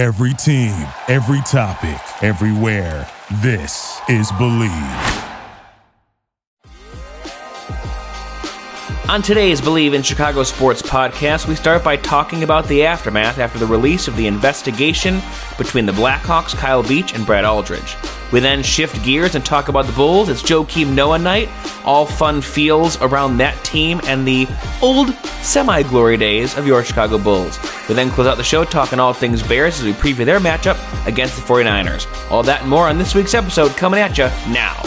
Every team, every topic, everywhere. This is Believe. On today's Believe in Chicago Sports podcast, we start by talking about the aftermath after the release of the investigation between the Blackhawks, Kyle Beach, and Brad Aldrich. We then shift gears and talk about the Bulls. It's Joakim Noah night. All fun feels around that team and the old semi glory days of your Chicago Bulls. We then close out the show talking all things Bears as we preview their matchup against the 49ers. All that and more on this week's episode coming at you now.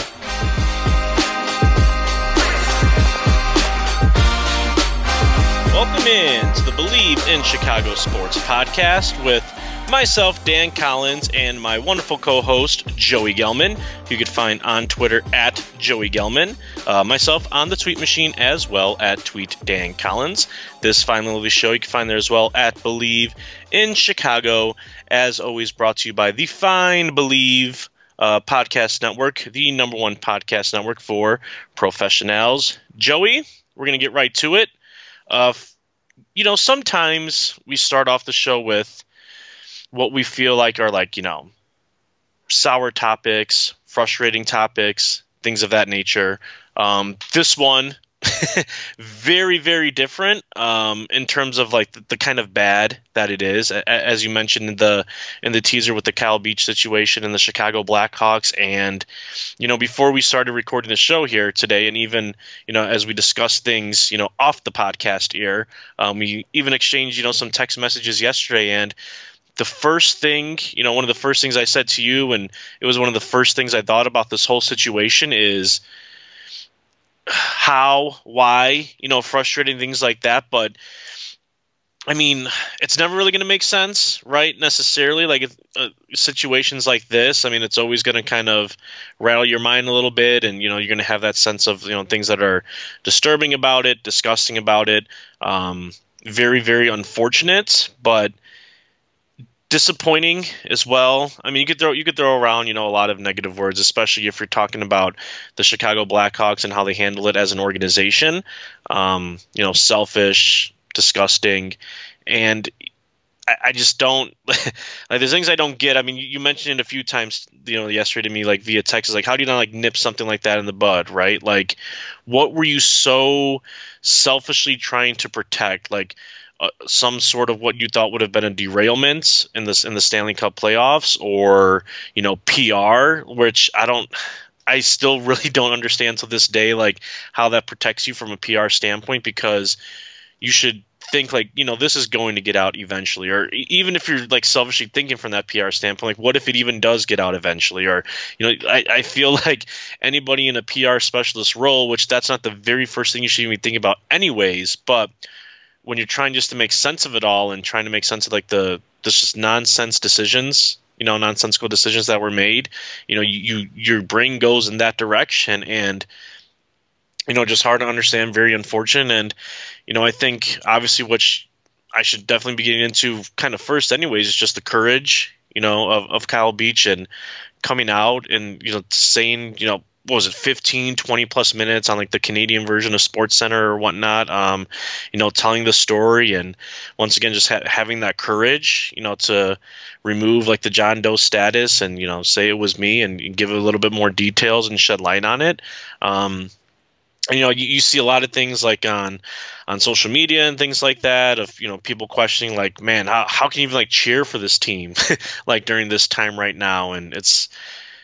Welcome in to the Believe in Chicago Sports podcast with myself, Dan Collins, and my wonderful co host, Joey Gelman, you can find on Twitter at Joey Gelman. Uh, myself on the tweet machine as well at Tweet Dan Collins. This fine little show you can find there as well at Believe in Chicago. As always, brought to you by the fine Believe uh, Podcast Network, the number one podcast network for professionals. Joey, we're going to get right to it. Uh, you know, sometimes we start off the show with what we feel like are like, you know, sour topics, frustrating topics, things of that nature. Um, this one very very different um, in terms of like the, the, kind of bad that it is as you mentioned in the in the teaser with the Kyle Beach situation and the Chicago Blackhawks and you know before we started recording the show here today and even you know as we discussed things you know off the podcast here um, we even exchanged you know some text messages yesterday and the first thing, you know, one of the first things I said to you, and it was one of the first things I thought about this whole situation is how, why, you know, frustrating things like that. But I mean, it's never really going to make sense, right? Necessarily, like uh, situations like this. I mean, it's always going to kind of rattle your mind a little bit, and you know, you're going to have that sense of you know things that are disturbing about it, disgusting about it. Um, very, very unfortunate, but disappointing as well. I mean, you could throw you could throw around you know a lot of negative words, especially if you're talking about the Chicago Blackhawks and how they handle it as an organization. Um, you know, selfish, disgusting, and I, I just don't like. There's things I don't get. I mean, you, you, mentioned it a few times, you know, yesterday to me, like via text. Like, how do you not like nip something like that in the bud, right? Like, what were you so selfishly trying to protect? Like uh, some sort of what you thought would have been a derailment in this in the Stanley Cup playoffs, or you know PR, which I don't. I still really don't understand to this day, like how that protects you from a PR standpoint, because you should think like you know this is going to get out eventually or even if you're like selfishly thinking from that pr standpoint like what if it even does get out eventually or you know i, I feel like anybody in a pr specialist role which that's not the very first thing you should even think about anyways but when you're trying just to make sense of it all and trying to make sense of like the this just nonsense decisions you know nonsensical decisions that were made you know you, you your brain goes in that direction and you know just hard to understand very unfortunate. And you know i think obviously which i should definitely be getting into kind of first anyways is just the courage you know of, of kyle beach and coming out and you know saying you know what was it 15 20 plus minutes on like the canadian version of sports center or whatnot um, you know telling the story and once again just ha- having that courage you know to remove like the john doe status and you know say it was me and, give a little bit more details and shed light on it. Um, and, you know you, you see a lot of things like on on social media and things like that of you know people questioning like man how, how can you even like cheer for this team? Like during this time right now and it's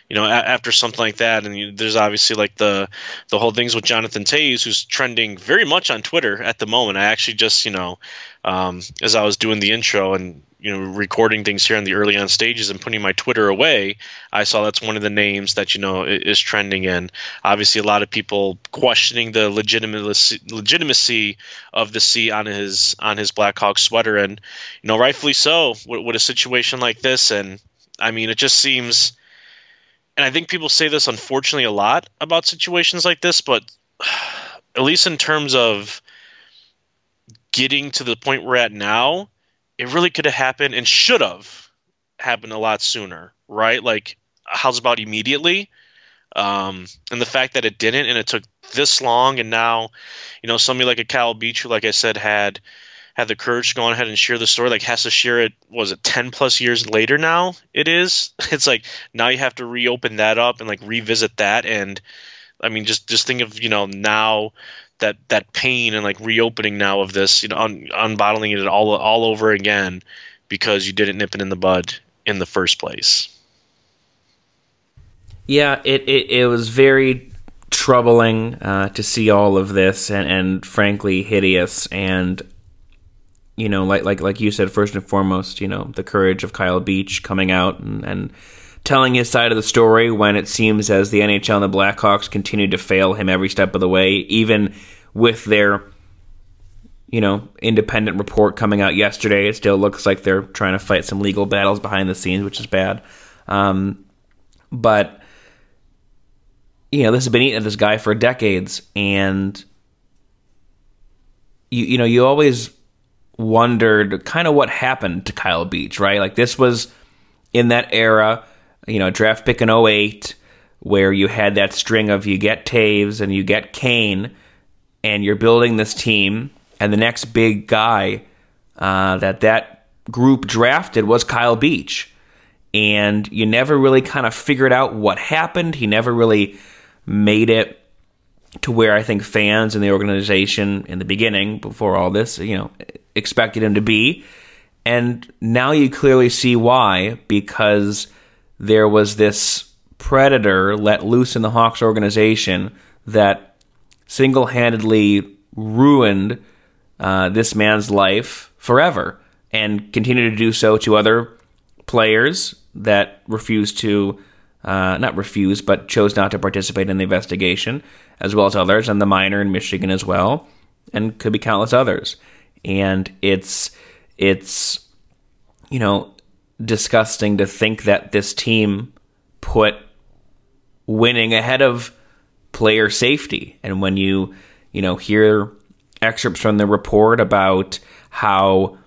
you know, a- after something like that, and you, there's obviously like the the whole things with Jonathan Toews, who's trending very much on Twitter at the moment. I actually just, you know, um, as I was doing the intro and you know recording things here in the early on stages and putting my Twitter away, I saw that's one of the names that you know is trending. And obviously, a lot of people questioning the legitimacy legitimacy of the C on his on his Blackhawk sweater, and you know, rightfully so. With, with a situation like this, and I mean, it just seems and I think people say this unfortunately a lot about situations like this, but at least in terms of getting to the point we're at now, it really could have happened and should have happened a lot sooner, right? Like, how's about immediately? Um, and the fact that it didn't and it took this long, and now, you know, somebody like a Kyle Beach, who, like I said, had had the courage to go on ahead and share the story, like has to share it. Was it ten plus years later? Now it is. It's like now you have to reopen that up and like revisit that. And I mean, just just think of you know now that that pain and like reopening now of this, you know, un, unbottling it all all over again because you didn't nip it in the bud in the first place. Yeah, it it, it was very troubling uh, to see all of this, and, and frankly hideous. And you know, like like like you said, first and foremost, you know, the courage of Kyle Beach coming out and, and telling his side of the story when it seems as the NHL and the Blackhawks continue to fail him every step of the way, even with their you know independent report coming out yesterday. It still looks like they're trying to fight some legal battles behind the scenes, which is bad. Um, but you know, this has been eating at this guy for decades, and you you know you always wondered kind of what happened to Kyle Beach, right? Like this was in that era, you know, draft pick in 08, where you had that string of you get Toews and you get Kane, and you're building this team, and the next big guy uh, that that group drafted was Kyle Beach. And you never really kind of figured out what happened. He never really made it to where I think fans and the organization in the beginning, before all this, you know, expected him to be. And now you clearly see why, because there was this predator let loose in the Hawks organization that single handedly ruined uh, this man's life forever and continued to do so to other players that refused to uh, not refused, but chose not to participate in the investigation, as well as others, and the minor in Michigan as well, and could be countless others. And it's it's you know disgusting to think that this team put winning ahead of player safety. And when you you know hear excerpts from the report about how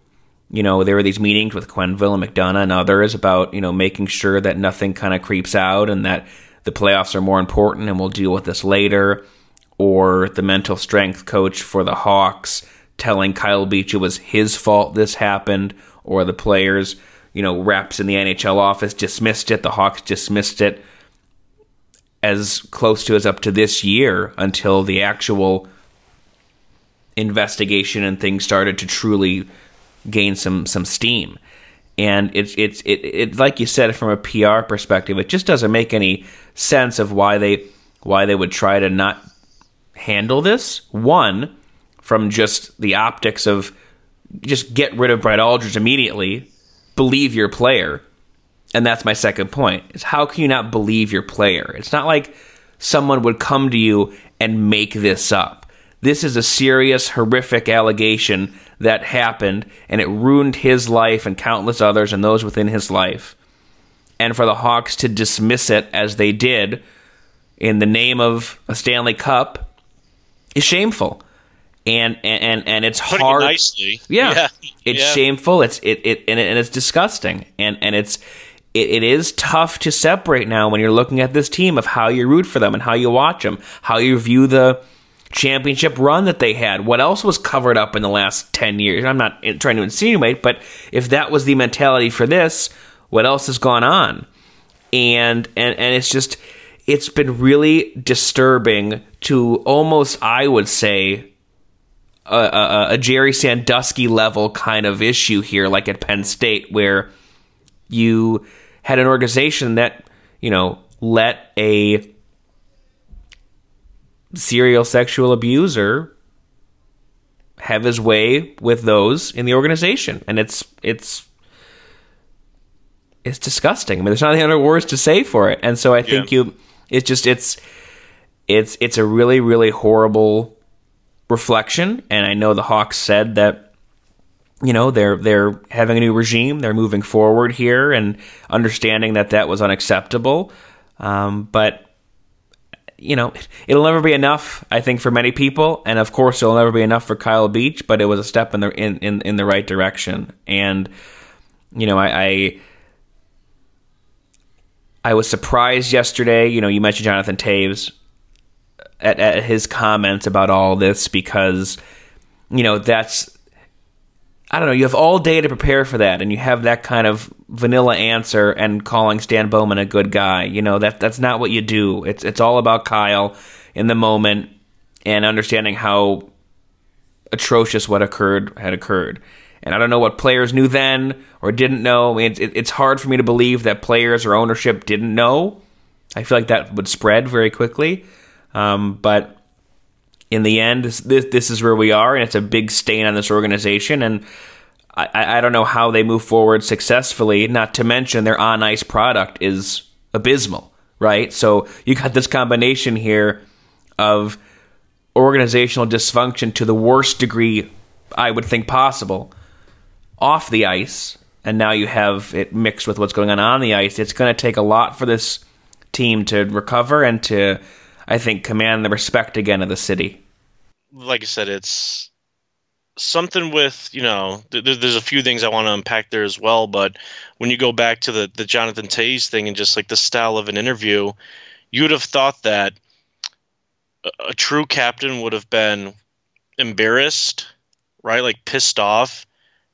you know, there were these meetings with Quenneville and McDonough and others about, you know, making sure that nothing kind of creeps out and that the playoffs are more important and we'll deal with this later. Or the mental strength coach for the Hawks telling Kyle Beach it was his fault this happened, or the players, you know, reps in the NHL office dismissed it, the Hawks dismissed it as close to as up to this year until the actual investigation and things started to truly gain some some steam. And it's it's it, it like you said from a PR perspective, it just doesn't make any sense of why they why they would try to not handle this. One, from just the optics of just get rid of Brett Aldrich immediately, believe your player. And that's my second point. Is how can you not believe your player? It's not like someone would come to you and make this up. This is a serious, horrific allegation that happened, and it ruined his life and countless others and those within his life. And for the Hawks to dismiss it as they did in the name of a Stanley Cup is shameful. And and and it's Putting hard. It nicely, yeah, yeah. it's Yeah. shameful. It's it, it and, it and it's disgusting. And and it's it, it is tough to separate now when you're looking at this team of how you root for them and how you watch them, how you view the championship run that they had. What else was covered up in the last 10 years? I'm not trying to insinuate, but if that was the mentality for this, what else has gone on? And and and it's just it's been really disturbing to almost I would say a, a, a Jerry Sandusky level kind of issue here, like at Penn State, where you had an organization that you know let a serial sexual abuser have his way with those in the organization, and it's it's it's disgusting. I mean, there's not any other words to say for it, and so I think Yeah. you, it's just it's it's it's a really really horrible reflection, and I know the Hawks said that you know they're they're having a new regime, they're moving forward here, and understanding that that was unacceptable, um, but you know, it'll never be enough, I think, for many people, and of course, it'll never be enough for Kyle Beach. But it was a step in the in, in, in the right direction, and you know, I, I I was surprised yesterday. You know, you mentioned Jonathan Toews at, at his comments about all this because you know that's I don't know. You have all day to prepare for that, and you have that kind of vanilla answer and calling Stan Bowman a good guy. You know that that's not what you do. It's it's all about Kyle in the moment and understanding how atrocious what occurred had occurred. And I don't know what players knew then or didn't know. I mean, it's, it's hard for me to believe that players or ownership didn't know. I feel like that would spread very quickly. Um, but in the end, this, this, is where we are, and it's a big stain on this organization. And I, I don't know how they move forward successfully. Not to mention their on ice product is abysmal, right? So you got this combination here of organizational dysfunction to the worst degree I would think possible off the ice, and now you have it mixed with what's going on on the ice. It's going to take a lot for this team to recover and to, I think, command the respect again of the city like I said, it's something with you know th- there's a few things I want to unpack there as well. But when you go back to the the Jonathan Toews thing and just like the style of an interview, you would have thought that a, a true captain would have been embarrassed, right? Like pissed off,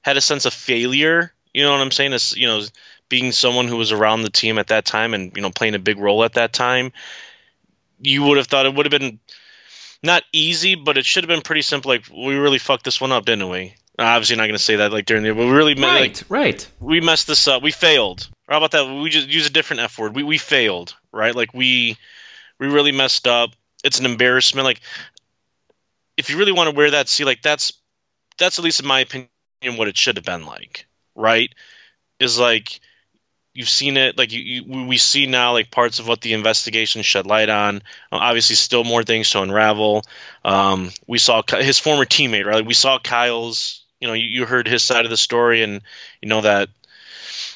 had a sense of failure. You know what I'm saying? As you know, being someone who was around the team at that time and you know playing a big role at that time, you would have thought it would have been not easy, but it should have been pretty simple. Like we really fucked this one up, didn't we? Obviously, not going to say that like during the. But we really right, like, right. We messed this up. We failed. Or how about that? We just use a different F word. We we failed. Right? Like we we really messed up. It's an embarrassment. Like if you really want to wear that, see, like that's that's at least in my opinion what it should have been like. Right? Is like you've seen it like you, you, we see now like parts of what the investigation shed light on. Uh, obviously still more things to unravel. Um, we saw his former teammate right we saw kyle's you know you, you, heard his side of the story and you know that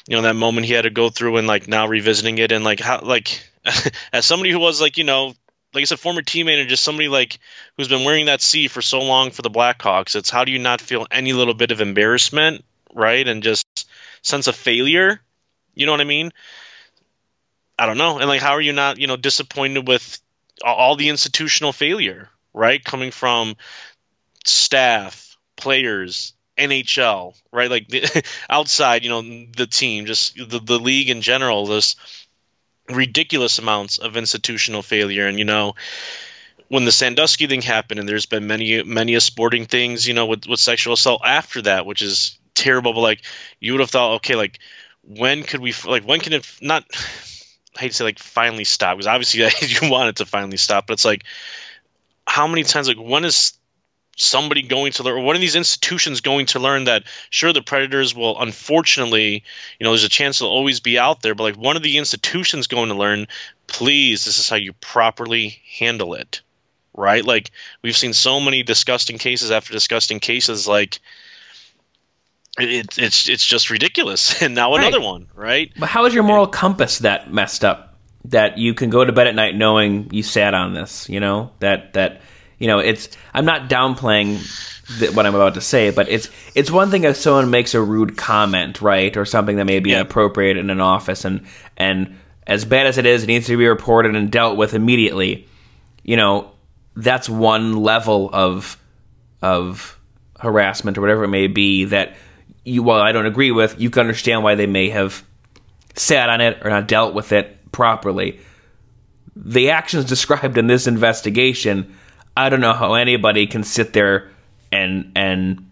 you know that moment he had to go through and like now revisiting it and like how like as somebody who was like you know like I said, former teammate and just somebody like who's been wearing that C for so long for the Blackhawks. It's how do you not feel any little bit of embarrassment, right, and just sense of failure you know what I mean? I don't know. And like, how are you not, you know, disappointed with all the institutional failure, right? Coming from staff, players, NHL, right? Like the, outside, you know, the team, just the, the league in general, this ridiculous amounts of institutional failure. And, you know, when the Sandusky thing happened, and there's been many, many sporting things, you know, with, with sexual assault after that, which is terrible. But like, you would have thought, okay, like, when could we like when can it not I hate to say like finally stop because obviously you want it to finally stop, but it's like how many times like when is somebody going to learn or of these institutions going to learn that sure the predators will unfortunately you know there's a chance they'll always be out there but like one of the institutions going to learn please this is how you properly handle it right? Like we've seen so many disgusting cases after disgusting cases like it, it's it's just ridiculous. And now another right. one, right? But how is your moral compass that messed up? That you can go to bed at night knowing you sat on this, you know that that you know it's. I'm not downplaying what I'm about to say, but it's it's one thing if someone makes a rude comment, right, or something that may be yeah. inappropriate in an office, and and as bad as it is, it needs to be reported and dealt with immediately. You know, that's one level of of harassment or whatever it may be that you while I don't agree with, you can understand why they may have sat on it or not dealt with it properly. The actions described in this investigation, I don't know how anybody can sit there and and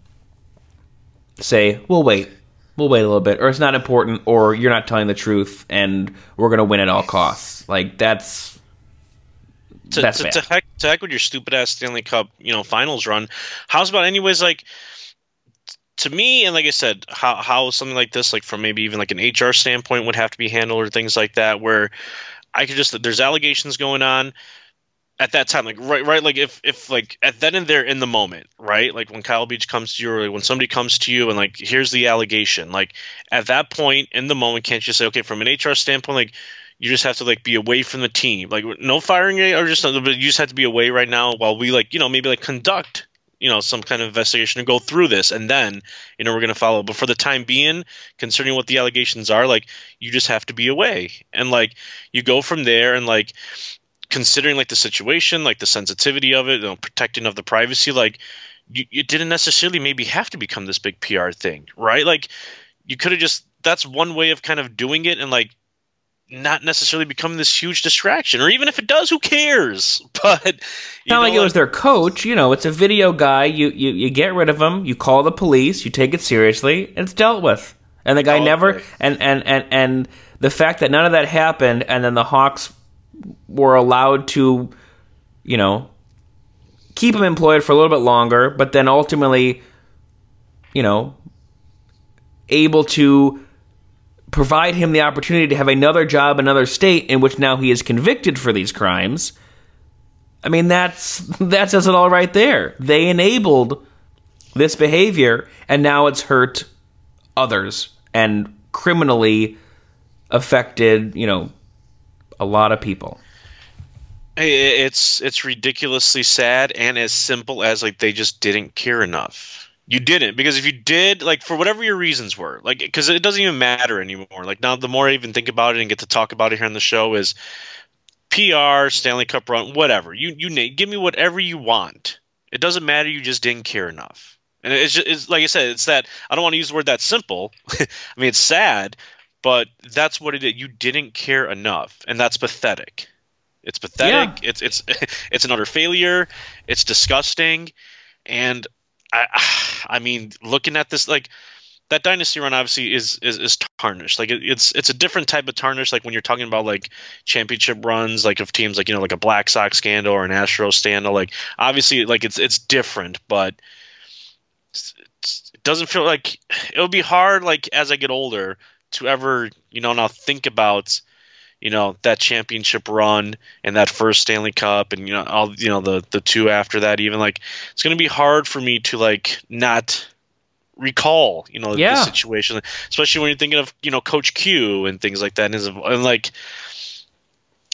say, "We'll wait, we'll wait a little bit," or "It's not important," or "You're not telling the truth," and we're going to win at all costs. Like that's to, that's to. To heck, to heck with your stupid ass Stanley Cup, you know, finals run. How's about anyways like to me, and like I said, how how something like this, like from maybe even like an HR standpoint, would have to be handled or things like that, where I could just there's allegations going on at that time, like right, right, like if if like at then and there in the moment, right, like when Kyle Beach comes to you, or when somebody comes to you and like here's the allegation, like at that point in the moment, can't you say, okay, from an HR standpoint, like you just have to like be away from the team, like no firing or just you just have to be away right now while we like you know maybe like conduct you know some kind of investigation to go through this. And then you know we're going to follow. But for the time being concerning what the allegations are like you just have to be away. And like you go from there and like considering like the situation like the sensitivity of it you know protecting of the privacy like you, it didn't necessarily maybe have to become this big PR thing, right? Like you could have just that's one way of kind of doing it. And like not necessarily become this huge distraction. Or even if it does who cares? But not like it was their coach you know it's a video guy you, you you get rid of him you call the police you take it seriously and it's dealt with. And the guy oh, never okay. and, and and and the fact that none of that happened and then the hawks were allowed to you know keep him employed for a little bit longer but then ultimately you know able to provide him the opportunity to have another job, another state in which now he is convicted for these crimes. I mean, that's that says it all right there. They enabled this behavior, and now it's hurt others and criminally affected, you know, a lot of people. It's it's ridiculously sad and as simple as like they just didn't care enough you didn't because if you did like for whatever your reasons were like because it doesn't even matter anymore. Like now the more i even think about it and get to talk about it here on the show is pr stanley cup run whatever. You you give me whatever you want. It doesn't matter. You just didn't care enough. And it's just it's like i said it's that i don't want to use the word that simple. I mean it's sad but that's what it is. You didn't care enough and that's pathetic. It's pathetic. Yeah. it's it's it's an utter failure. It's disgusting. And I, I mean, looking at this, like that dynasty run obviously is is, is tarnished. Like it, it's it's a different type of tarnish. Like when you're talking about like championship runs, like of teams like you know like a Black Sox scandal or an Astros scandal. Like obviously, like it's it's different, but it doesn't feel like it'll be hard. Like as I get older, to ever you know now think about you know that championship run and that first Stanley Cup and you know all you know the the two after that even like it's going to be hard for me to like not recall you know yeah. the situation especially when you're thinking of you know coach Q and things like that and, his, and like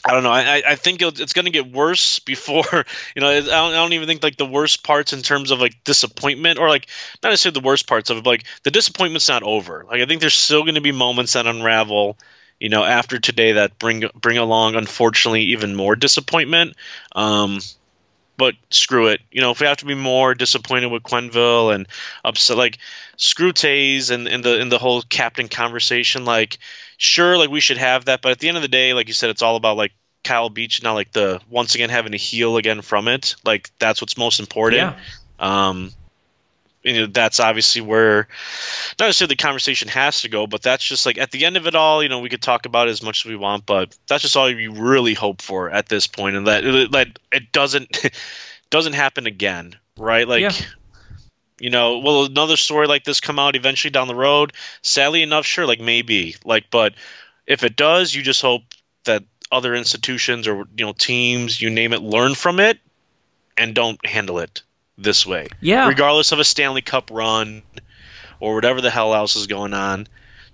I don't know. I, I think it's going to get worse before you know. I don't, I don't even think like the worst parts in terms of like disappointment or like not necessarily the worst parts of it. But, like the disappointment's not over. Like I think there's still going to be moments that unravel you know, after today that bring bring along unfortunately even more disappointment. Um, but screw it. You know, if we have to be more disappointed with Quenneville and upset, like screw and, and the in the whole captain conversation, like sure, like we should have that. But at the end of the day, like you said, it's all about like Kyle Beach now, like the once again having to heal again from it. Like that's what's most important. Yeah. Um, you know that's obviously where not necessarily the conversation has to go, but that's just like at the end of it all, you know, we could talk about it as much as we want, but that's just all you really hope for at this point, and that that it doesn't doesn't happen again, right? Like. Yeah. You know, will another story like this come out eventually down the road? Sadly enough, sure, like maybe, like, but if it does, you just hope that other institutions or you know teams, you name it, learn from it and don't handle it this way. Yeah. Regardless of a Stanley Cup run or whatever the hell else is going on,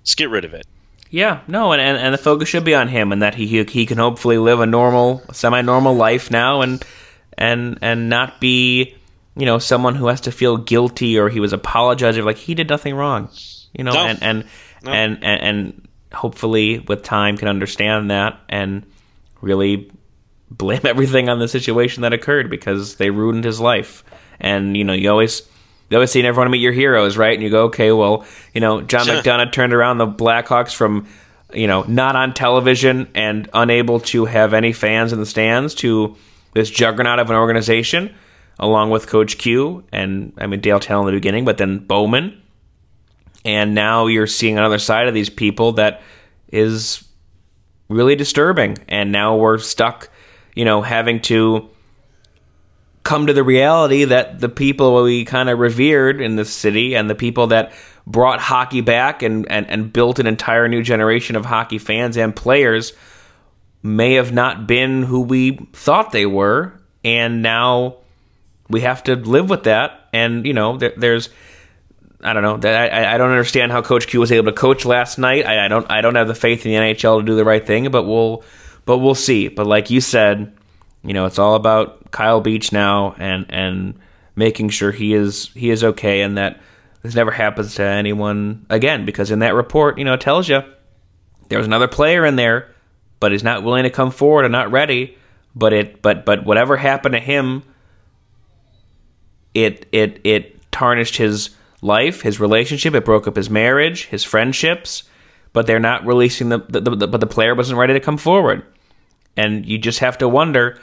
just get rid of it. Yeah, no, and, and, and the focus should be on him, and that he he can hopefully live a normal, semi-normal life now, and and and not be, you know, someone who has to feel guilty or he was apologizing like he did nothing wrong, you know, no. and and, no. and and and hopefully with time can understand that and really blame everything on the situation that occurred because they ruined his life and you know you always you always see everyone want to meet your heroes, right? And you go, okay, well, you know, John sure. McDonough turned around the Blackhawks from you know not on television and unable to have any fans in the stands to this juggernaut of an organization, along with Coach Q and I mean Dale Tallon in the beginning, but then Bowman, and now you're seeing another side of these people that is really disturbing, and now we're stuck, you know, having to come to the reality that the people we kind of revered in the city and the people that brought hockey back and, and, and built an entire new generation of hockey fans and players may have not been who we thought they were. And now we have to live with that. And, you know, there, there's. I don't know. I, I don't understand how Coach Q was able to coach last night. I, I don't I don't have the faith in the NHL to do the right thing, but we'll but we'll see. But like you said, you know, it's all about Kyle Beach now and and making sure he is he is okay and that this never happens to anyone again because in that report, you know, it tells you there's another player in there, but he's not willing to come forward and not ready. But it but but whatever happened to him it it it tarnished his life, his relationship. It broke up his marriage, his friendships. But they're not releasing the, the, the but the player wasn't ready to come forward, and you just have to wonder,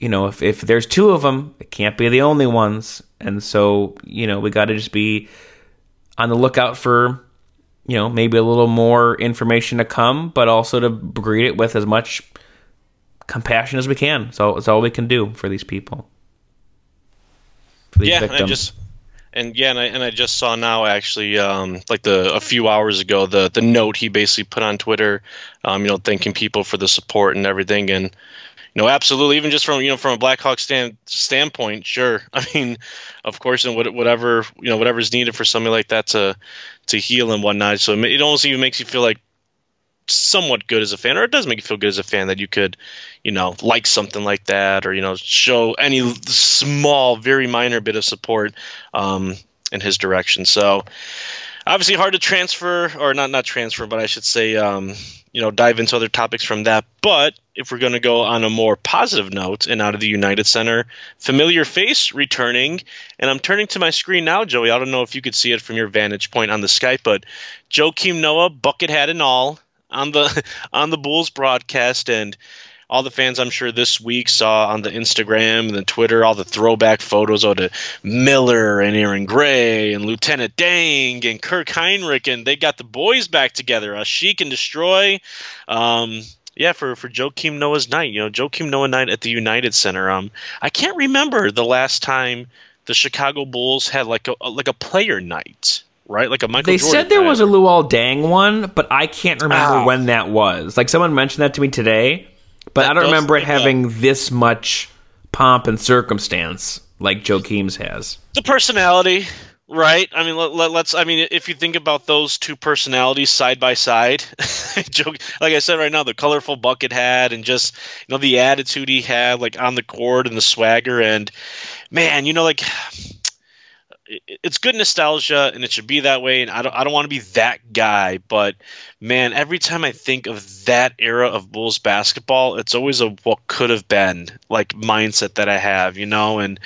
you know, if if there's two of them, it can't be the only ones, and so you know we got to just be on the lookout for you know maybe a little more information to come, but also to greet it with as much compassion as we can. So it's all we can do for these people. For these yeah, victims. I just and yeah, and I, and I just saw now actually, um, like the a few hours ago, the the note he basically put on Twitter, um, you know, thanking people for the support and everything, and know, absolutely, even just from you know from a Blackhawk stand standpoint, sure. I mean, of course, and whatever you know, whatever's needed for something like that to to heal and whatnot. So it almost even makes you feel like somewhat good as a fan, or it does make you feel good as a fan that you could, you know, like something like that, or you know, show any small, very minor bit of support um, in his direction. So obviously hard to transfer, or not not transfer, but I should say, um, you know, dive into other topics from that. But if we're going to go on a more positive note and out of the United Center, familiar face returning, and I'm turning to my screen now, Joey. I don't know if you could see it from your vantage point on the Skype, but Joakim Noah, bucket hat and all, on the on the Bulls broadcast, and all the fans I'm sure this week saw on the Instagram and the Twitter all the throwback photos of Miller and Aaron Gray and Lieutenant Dang and Kirk Hinrich and they got the boys back together. A Sheik and Destroy. Um, yeah, for for Joakim Noah's night, you know, Joakim Noah night at the United Center. Um, I can't remember the last time the Chicago Bulls had like a like a player night right? Like a Michael. They Jordan said there was a Luol Deng one, but I can't remember ah. when that was. Like someone mentioned that to me today, but that I don't remember it having up. this much pomp and circumstance like Joakim's has. The personality, right? I mean, let, us I mean, if you think about those two personalities side by side, like I said right now, the colorful bucket hat and just you know the attitude he had, like on the court and the swagger, and man, you know, like it's good nostalgia and it should be that way and I don't I don't want to be that guy but man every time I think of that era of Bulls basketball it's always a what could have been like mindset that I have you know and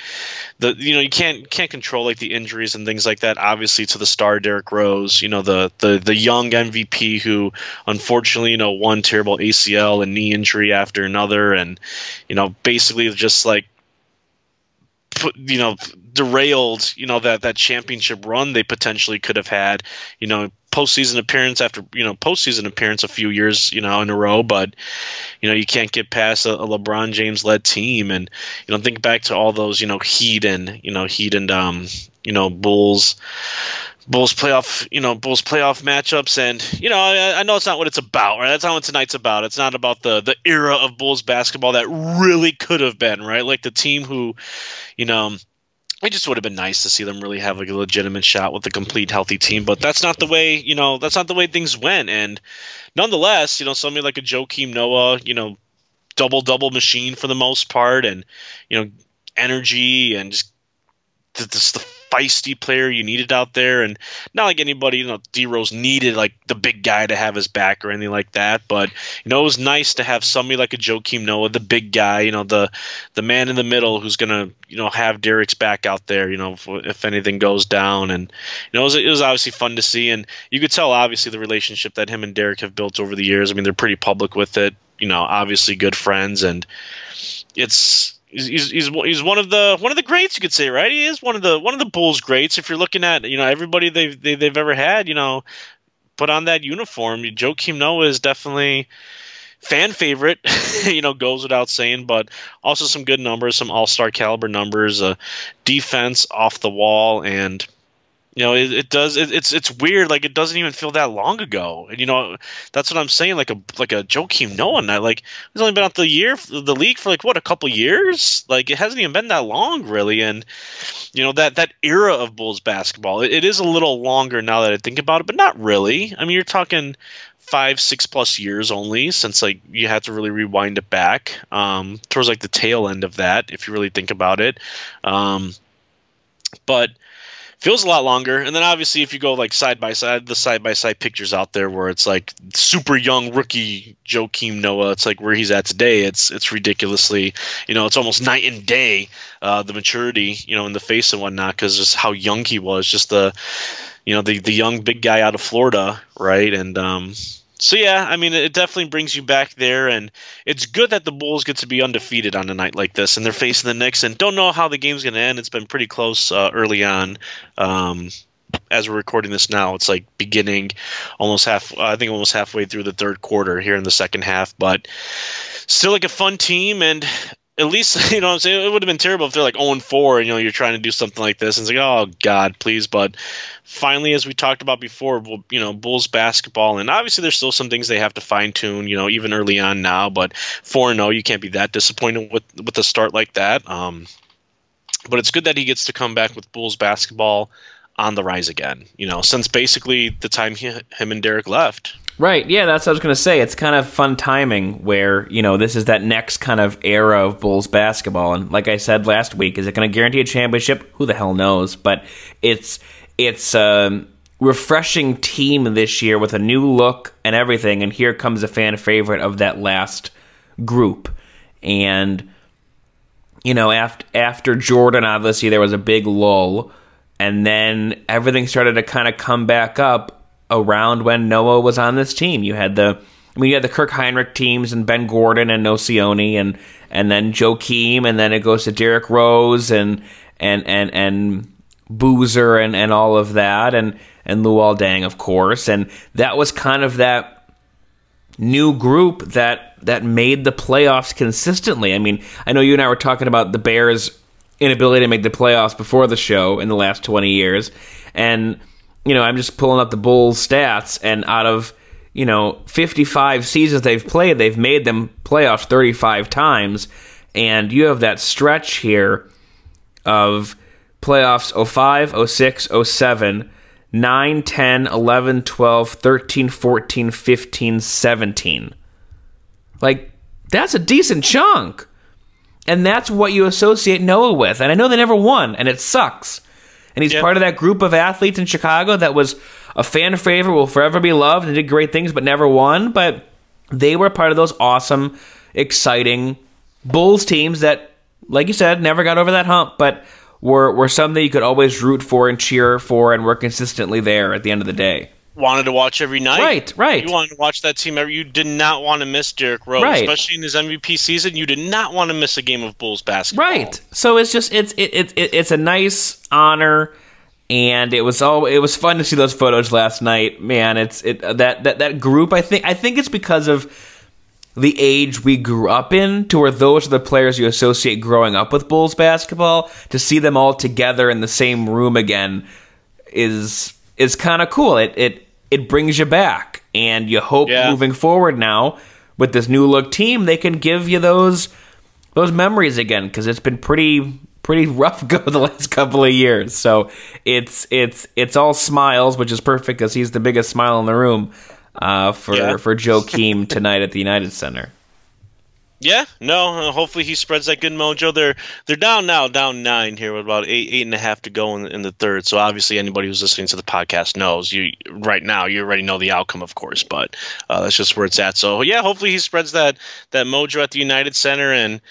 the you know you can't can't control like the injuries and things like that obviously to the star Derrick Rose you know the the the young MVP who unfortunately you know one terrible ACL and knee injury after another and you know basically just like you know derailed you know that that championship run they potentially could have had you know postseason appearance after you know postseason appearance a few years you know in a row but you know you can't get past a, a LeBron James led team and you know think back to all those you know Heat and you know Heat and um you know Bulls Bulls playoff, you know, Bulls playoff matchups, and you know, I, I, know it's not what it's about, right? That's not what tonight's about. It's not about the the era of Bulls basketball that really could have been, right? Like the team who, you know, it just would have been nice to see them really have like a legitimate shot with a complete healthy team, but that's not the way, you know, that's not the way things went. And nonetheless, you know, somebody like a Joakim Noah, you know, double double machine for the most part, and you know, energy and just the, feisty player you needed out there, and not like anybody, you know, D Rose needed like the big guy to have his back or anything like that. But you know, it was nice to have somebody like a Joakim Noah, the big guy, you know, the the man in the middle who's gonna you know have Derrick's back out there, you know, if, if anything goes down, and you know, it was, it was obviously fun to see, and you could tell obviously the relationship that him and Derrick have built over the years. I mean, they're pretty public with it, you know, obviously good friends, and it's he's, he's he's one of the one of the greats you could say right? He is one of the one of the bulls greats. If you're looking at you know everybody they've they, have they have ever had you know put on that uniform Joakim Noah is definitely fan favorite you know goes without saying but also some good numbers some all-star caliber numbers uh, defense off the wall and you know, it, it does. It, it's it's weird. Like it doesn't even feel that long ago. And you know, that's what I'm saying. Like a like a Joakim Noah night. Like he's only been out the year the league for like what a couple years. Like it hasn't even been that long really. And you know that that era of Bulls basketball. It, it is a little longer now that I think about it, but not really. I mean, you're talking five six plus years only since like you have to really rewind it back um, towards like the tail end of that if you really think about it. Um, but feels a lot longer. And then obviously, if you go like side by side, the side by side pictures out there where it's like super young rookie Joakim Noah, it's like where he's at today. It's it's ridiculously, you know, it's almost night and day uh, the maturity, you know, in the face and whatnot because just how young he was, just the, you know, the the young big guy out of Florida, right? And um, so yeah, I mean, it definitely brings you back there, and it's good that the Bulls get to be undefeated on a night like this, and they're facing the Knicks, and don't know how the game's going to end. It's been pretty close uh, early on. Um, as we're recording this now, it's like beginning almost half. I think almost halfway through the third quarter here in the second half, but still like a fun team, and at least you know what I'm saying? It would have been terrible if they're like 0 4 and you know you're trying to do something like this and it's like oh god please. But finally as we talked about before you know Bulls basketball and obviously there's still some things they have to fine tune you know even early on now but 4 and 0 you can't be that disappointed with with a start like that. Um, but it's good that he gets to come back with Bulls basketball on the rise again you know since basically the time he, him and Derrick left Right. Yeah, that's what I was going to say. It's kind of fun timing where, you know, this is that next kind of era of Bulls basketball. And like I said last week, is it going to guarantee a championship? Who the hell knows? But it's it's a refreshing team this year with a new look and everything. And here comes a fan favorite of that last group. And you know, after after Jordan obviously there was a big lull and then everything started to kind of come back up around when Noah was on this team. You had the I mean, you had the Kirk Hinrich teams and Ben Gordon and Nocioni and and then Joakim and then it goes to Derrick Rose and and and and Boozer and and all of that and and Luol Deng of course and that was kind of that new group that that made the playoffs consistently. I mean, I know you and I were talking about the Bears' inability to make the playoffs before the show in the last 20 years and you know, I'm just pulling up the Bulls stats, and out of you know 55 seasons they've played, they've made them playoffs 35 times, and you have that stretch here of playoffs 05, 06, 07, 9, 10, 11, 12, 13, 14, 15, 17. Like, that's a decent chunk. And that's what you associate Noah with. And I know they never won, and it sucks and he's yep. part of that group of athletes in Chicago that was a fan favorite, will forever be loved, and did great things, but never won. But they were part of those awesome, exciting Bulls teams that, like you said, never got over that hump, but were were some that you could always root for and cheer for, and were consistently there at the end of the day wanted to watch every night. Right, right. You wanted to watch that team every. You did not want to miss Derrick Rose, right. especially in his MVP season. You did not want to miss a game of Bulls basketball. Right. So it's just it's it, it, it it's a nice honor, and it was all it was fun to see those photos last night. Man, it's it that that that group. I think I think it's because of the age we grew up in to where those are the players you associate growing up with Bulls basketball to see them all together in the same room again is is kind of cool. It it it brings you back, and you hope yeah. moving forward now with this new look team they can give you those those memories again because it's been pretty pretty rough go the last couple of years. So it's it's it's all smiles, which is perfect because he's the biggest smile in the room uh, for yeah. for Joakim tonight at the United Center. Yeah, no. Uh, hopefully he spreads that good mojo. They're they're down now, down nine here with about eight eight and a half to go in, in the third. So obviously anybody who's listening to the podcast knows you right now. You already know the outcome, of course, but uh, that's just where it's at. So yeah, hopefully he spreads that that mojo at the United Center and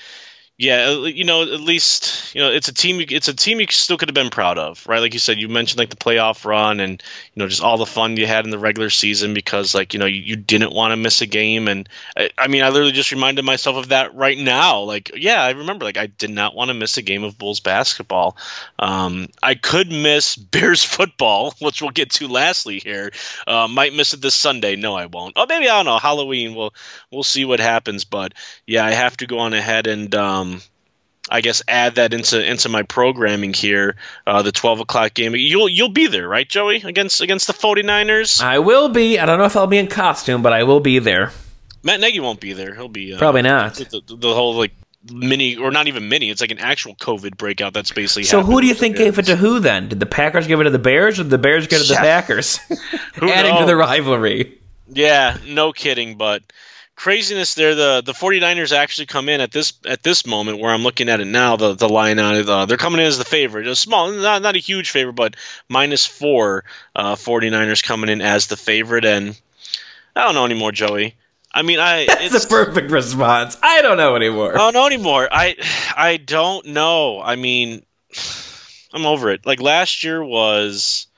yeah, uh, you know, at least you know it's a team. It's a team you still could have been proud of, right? Like you said, you mentioned like the playoff run and you know just all the fun you had in the regular season because like you know you, you didn't want to miss a game. And I, I, mean, I literally just reminded myself of that right now. Like, yeah, I remember like I did not want to miss a game of Bulls basketball. Um, I could miss Bears football, which we'll get to lastly here. Uh, might miss it this Sunday. No, I won't. Oh, maybe I don't know. Halloween. We'll we'll see what happens. But yeah, I have to go on ahead and. Um, I guess add that into into my programming here. Uh, the twelve o'clock game. You'll you'll be there, right, Joey? Against against the 49ers? I will be. I don't know if I'll be in costume, but I will be there. Matt Nagy won't be there. He'll be uh, probably not. The, the, the, whole like mini or not even mini. It's like an actual COVID breakout. That's basically. So who do you think gave it to who then? Did the Packers give it to the Bears, or did the Bears give it to yeah. the Packers? Adding knows? to the rivalry. Yeah, no kidding, but craziness there. The the 49ers actually come in at this at this moment where I'm looking at it now. The the line on it, uh, they're coming in as the favorite, a small, not not a huge favorite, but minus four. Uh, 49ers coming in as the favorite, and I don't know anymore, Joey. I mean, I it's a perfect response. I don't know anymore. I don't know anymore. I I don't know. I mean, I'm over it. Like last year was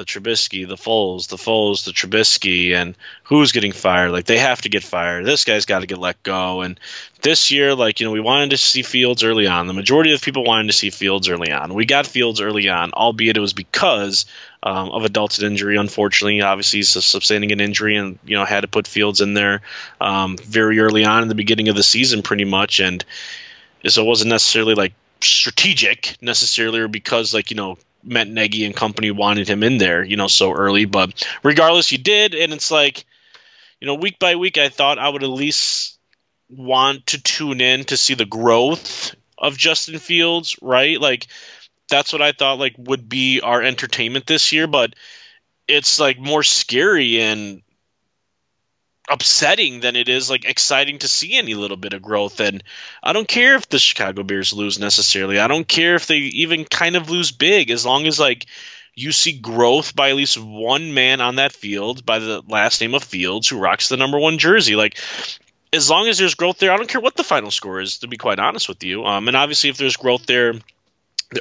the Trubisky, the Foles, the Foles, the Trubisky, and who's getting fired? Like they have to get fired. This guy's got to get let go. And this year, like you know, we wanted to see Fields early on. The majority of people wanted to see Fields early on. We got Fields early on, albeit it was because um, of a Dalton injury. Unfortunately, obviously he's sustaining an injury, and you know had to put Fields in there um, very early on in the beginning of the season, pretty much, and so it wasn't necessarily like strategic necessarily or because like you know Matt Nagy and company wanted him in there, you know, so early. But regardless, you did, and it's like, you know, week by week, I thought I would at least want to tune in to see the growth of Justin Fields, right? Like that's what I thought like would be our entertainment this year, but it's like more scary and upsetting than it is like exciting to see any little bit of growth. And I don't care if the Chicago Bears lose necessarily. I don't care if they even kind of lose big, as long as like you see growth by at least one man on that field by the last name of Fields who rocks the number one jersey. Like as long as there's growth there, I don't care what the final score is. To be quite honest with you, um, and obviously if there's growth there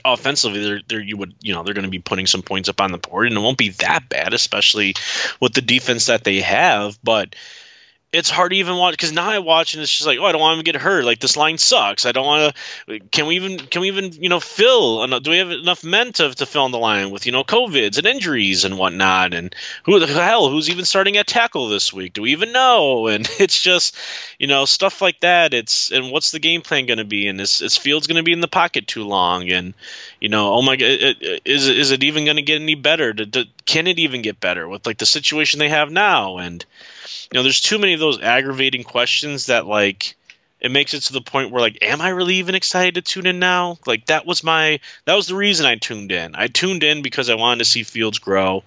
offensively they're, they're you would you know they're going to be putting some points up on the board and it won't be that bad especially with the defense that they have but it's hard to even watch because now I watch and it's just like, oh, I don't want to get hurt. Like this line sucks. I don't want to. Can we even? Can we even? You know, fill? Do we have enough men to, to fill in the line with you know covids and injuries and whatnot? And who the hell? Who's even starting at tackle this week? Do we even know? And it's just, you know, stuff like that. It's and what's the game plan going to be? And is, is Fields going to be in the pocket too long? And you know, oh my god, is is it even going to get any better? can it even get better with like the situation they have now? And you know, there's too many of those aggravating questions that like it makes it to the point where like, am I really even excited to tune in now? Like that was my that was the reason I tuned in. I tuned in because I wanted to see Fields grow.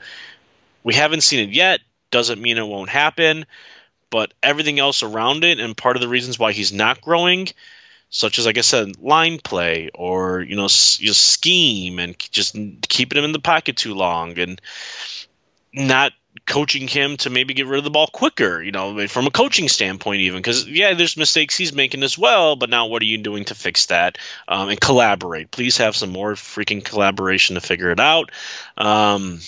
We haven't seen it yet. Doesn't mean it won't happen. But everything else around it, and part of the reasons why he's not growing, such as like I said, line play or you know just scheme and just keeping him in the pocket too long and not coaching him to maybe get rid of the ball quicker, you know, from a coaching standpoint, even because yeah, there's mistakes he's making as well. But now, what are you doing to fix that um, and collaborate? Please have some more freaking collaboration to figure it out. Um,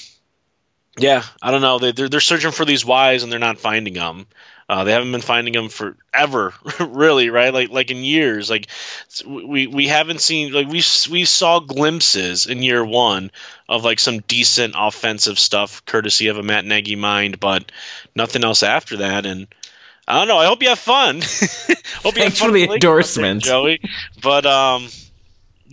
yeah, I don't know. They, they're they're searching for these whys and they're not finding them. Uh, they haven't been finding them forever, really, right? Like like in years. Like we we haven't seen like we we saw glimpses in year one of like some decent offensive stuff, courtesy of a Matt Nagy mind, but nothing else after that. And I don't know. I hope you have fun. hope Thanks you have fun for the endorsement, Joey. But um,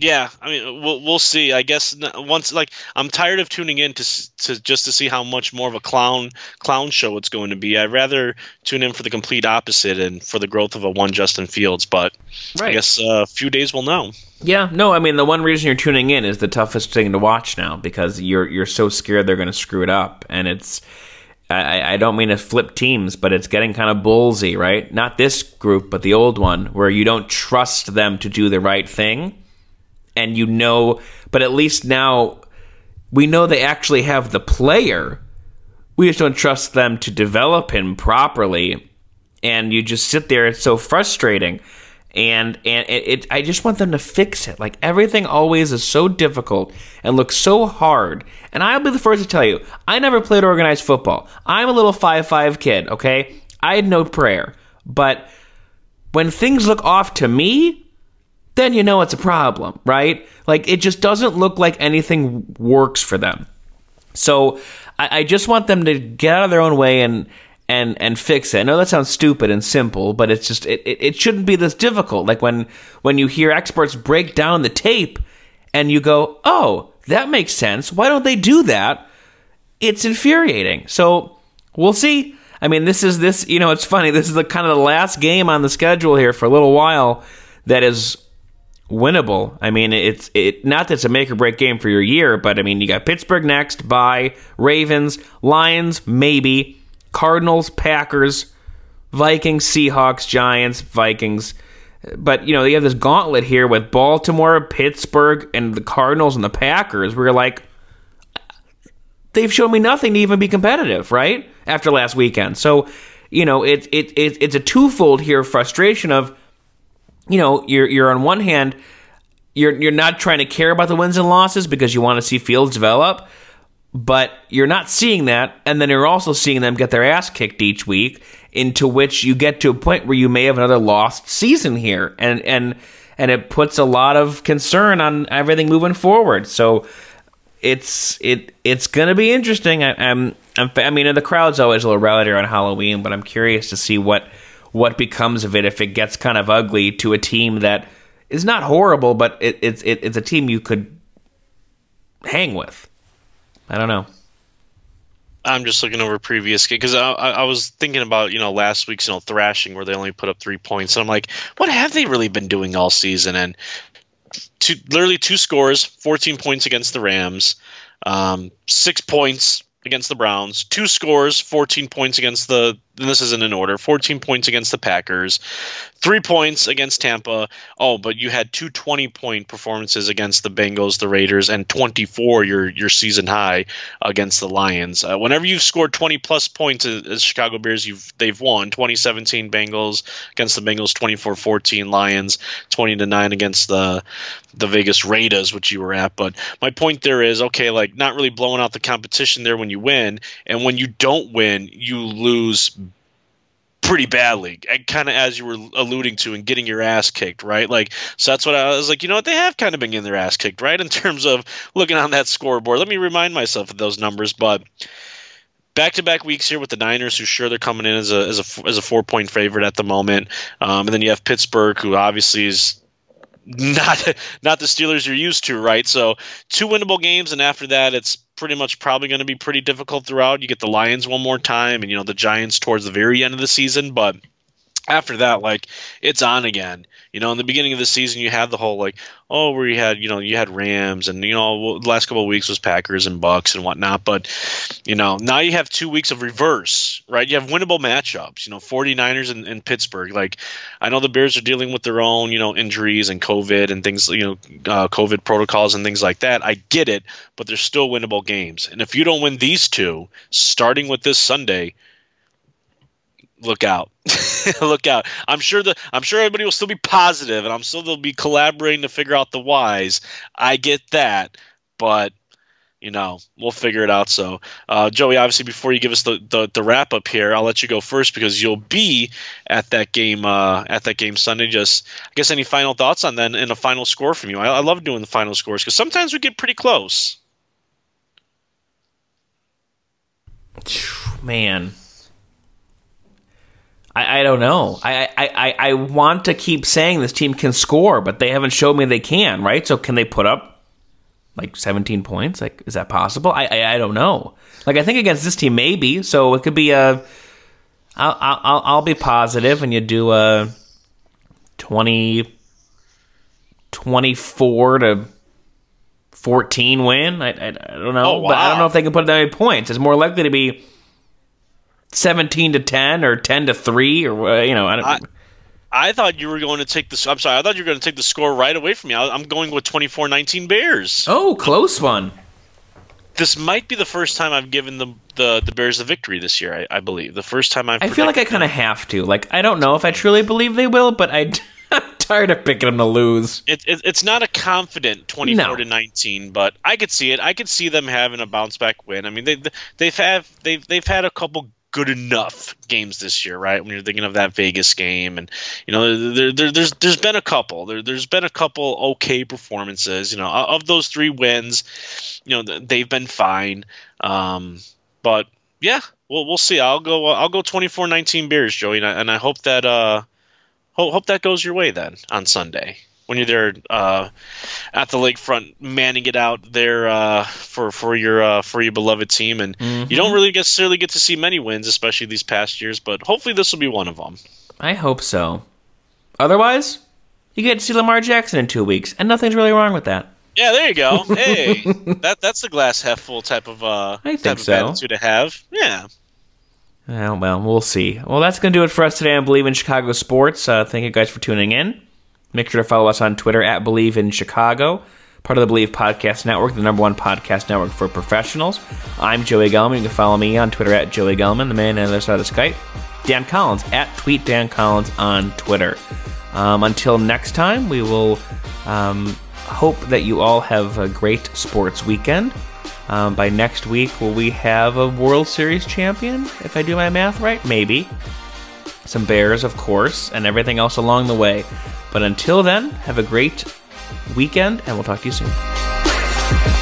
yeah, I mean, we'll we'll see. I guess once like I'm tired of tuning in to to just to see how much more of a clown clown show it's going to be. I'd rather tune in for the complete opposite and for the growth of a one Justin Fields. But right. I guess uh, a few days will know. Yeah, no, I mean the one reason you're tuning in is the toughest thing to watch now because you're you're so scared they're going to screw it up, and it's. I, I don't mean to flip teams, but it's getting kind of ballsy, right? Not this group, but the old one, where you don't trust them to do the right thing and you know, but at least now we know they actually have the player. We just don't trust them to develop him properly, and you just sit there. It's so frustrating, and and it, it, I just want them to fix it. Like everything always is so difficult and looks so hard. And I'll be the first to tell you, I never played organized football. I'm a little five five kid. Okay, I had no prayer, but when things look off to me, then you know it's a problem, right? Like it just doesn't look like anything works for them. So I, I, just want them to get out of their own way and and and fix it. I know that sounds stupid and simple, but it's just it, it, it shouldn't be this difficult. Like when when you hear experts break down the tape and you go, "Oh, that makes sense. Why don't they do that?" It's infuriating. So we'll see. I mean, this is this. You know, it's funny. This is the kind of the last game on the schedule here for a little while that is winnable. I mean, it's it not that it's a make or break game for your year, but I mean, you got Pittsburgh next, by Ravens, Lions, maybe Cardinals, Packers, Vikings, Seahawks, Giants, Vikings. But you know, you have this gauntlet here with Baltimore, Pittsburgh, and the Cardinals and the Packers. You're like, they've shown me nothing to even be competitive, right? After last weekend, so you know, it, it, it it's a twofold here frustration of, you know, you're you're on one hand, you're you're not trying to care about the wins and losses because you want to see Fields develop, but you're not seeing that, and then you're also seeing them get their ass kicked each week, into which you get to a point where you may have another lost season here, and and and it puts a lot of concern on everything moving forward. So it's it it's gonna be interesting. I, am I'm, I'm, I mean, the crowd's always a little rowdier on Halloween, but I'm curious to see what what becomes of it if it gets kind of ugly to a team that is not horrible, but it, it's it, it's a team you could hang with. I don't know. I'm just looking over previous because I, I, was thinking about you know last week's you know thrashing where they only put up three points, and I'm like, what have they really been doing all season? And two, literally two scores, 14 points against the Rams, um, six points against the Browns, two scores, 14 points against the and this isn't in order 14 points against the Packers, three points against Tampa. Oh, but you had two 20 point performances against the Bengals, the Raiders, and 24 your your season high against the Lions. Uh, whenever you've scored 20 plus points as, Chicago Bears, you've they've won 2017 Bengals against the Bengals, 24-14 Lions, 20 to 9 against the the Vegas Raiders, which you were at. But my point there is okay, like not really blowing out the competition there when you win, and when you don't win, you lose pretty badly, kind of as you were alluding to, and getting your ass kicked, right? Like, so that's what I was like. You know what? They have kind of been getting their ass kicked, right? In terms of looking on that scoreboard. Let me remind myself of those numbers, but back to back weeks here with the Niners, who sure they're coming in as a as a as a four point favorite at the moment, um, and then you have Pittsburgh, who obviously is not not the Steelers you're used to, right? So two winnable games, and after that, it's pretty much probably going to be pretty difficult throughout. You get the Lions one more time, and you know the Giants towards the very end of the season, but after that, like it's on again. You know, in the beginning of the season, you had the whole like, oh, where you had, you know, you had Rams, and you know, the last couple of weeks was Packers and Bucks and whatnot. But you know, now you have two weeks of reverse, right? You have winnable matchups. You know, 49ers and, and Pittsburgh. Like, I know the Bears are dealing with their own, you know, injuries and COVID and things, you know, uh, COVID protocols and things like that. I get it, but they're still winnable games. And if you don't win these two, starting with this Sunday look out. Look out. I'm sure the i'm sure everybody will still be positive and i'm sure they'll be collaborating to figure out the whys. I get that but you know we'll figure it out. So uh, joey obviously before you give us the, the, the, wrap up here i'll let you go first because you'll be at that game uh, at that game sunday. Just i guess any final thoughts on that and a final score from you? I, I love doing the final scores because sometimes we get pretty close. Man I, I don't know. I, I, I want to keep saying this team can score, but they haven't showed me they can, right? So can they put up like 17 points? Like, is that possible? I, I, I don't know. Like, I think against this team, maybe. So it could be a. I'll, I'll, I'll be positive, and you do a 20, 24 to 14 win. I, I, I don't know. Oh, wow. But I don't know if they can put that many points. It's more likely to be 17 to 10 or 10 to 3 or uh, you know I don't I, I thought you were going to take the I'm sorry I thought you were going to take the score right away from me I'm going with 24-19 Bears Oh close one This might be the first time I've given the the, the Bears the victory this year I, I believe the first time I've I feel like I kind of have to like I don't know if I truly believe they will but I I'm tired of picking them to lose. It, it, it's not a confident 24 no. to 19, but I could see it. I could see them having a bounce back win. I mean, they they've had they've they've had a couple good enough games this year, right? When you're thinking of that Vegas game, and you know, there, there, there's there's been a couple, there, there's been a couple okay performances. You know, of those three wins, you know, they've been fine. Um, but yeah, we'll we'll see. I'll go I'll go 24-19 Bears, Joey, and I, and I hope that uh hope that goes your way then on Sunday when you're there uh, at the lakefront, manning it out there uh, for for your uh, for your beloved team. And mm-hmm. you don't really necessarily get to see many wins, especially these past years. But hopefully, this will be one of them. I hope so. Otherwise, you get to see Lamar Jackson in two weeks, and nothing's really wrong with that. Yeah, there you go. Hey, that that's the glass half full type of uh, I think type so. of attitude to have. Yeah. Uh, well, we'll see. Well, that's going to do it for us today on Bleav in Chicago Sports. Uh, thank you guys for tuning in. Make sure to follow us on Twitter at Bleav in Chicago, part of the Bleav Podcast Network, the number one podcast network for professionals. I'm Joey Gelman. You can follow me on Twitter at Joey Gelman, the man on the other side of the Skype. Dan Collins at Tweet Dan Collins on Twitter. Um, until next time, we will um, hope that you all have a great sports weekend. Um, by next week, will we have a World Series champion? If I do my math right, maybe. Some Bears, of course, and everything else along the way. But until then, have a great weekend, and we'll talk to you soon.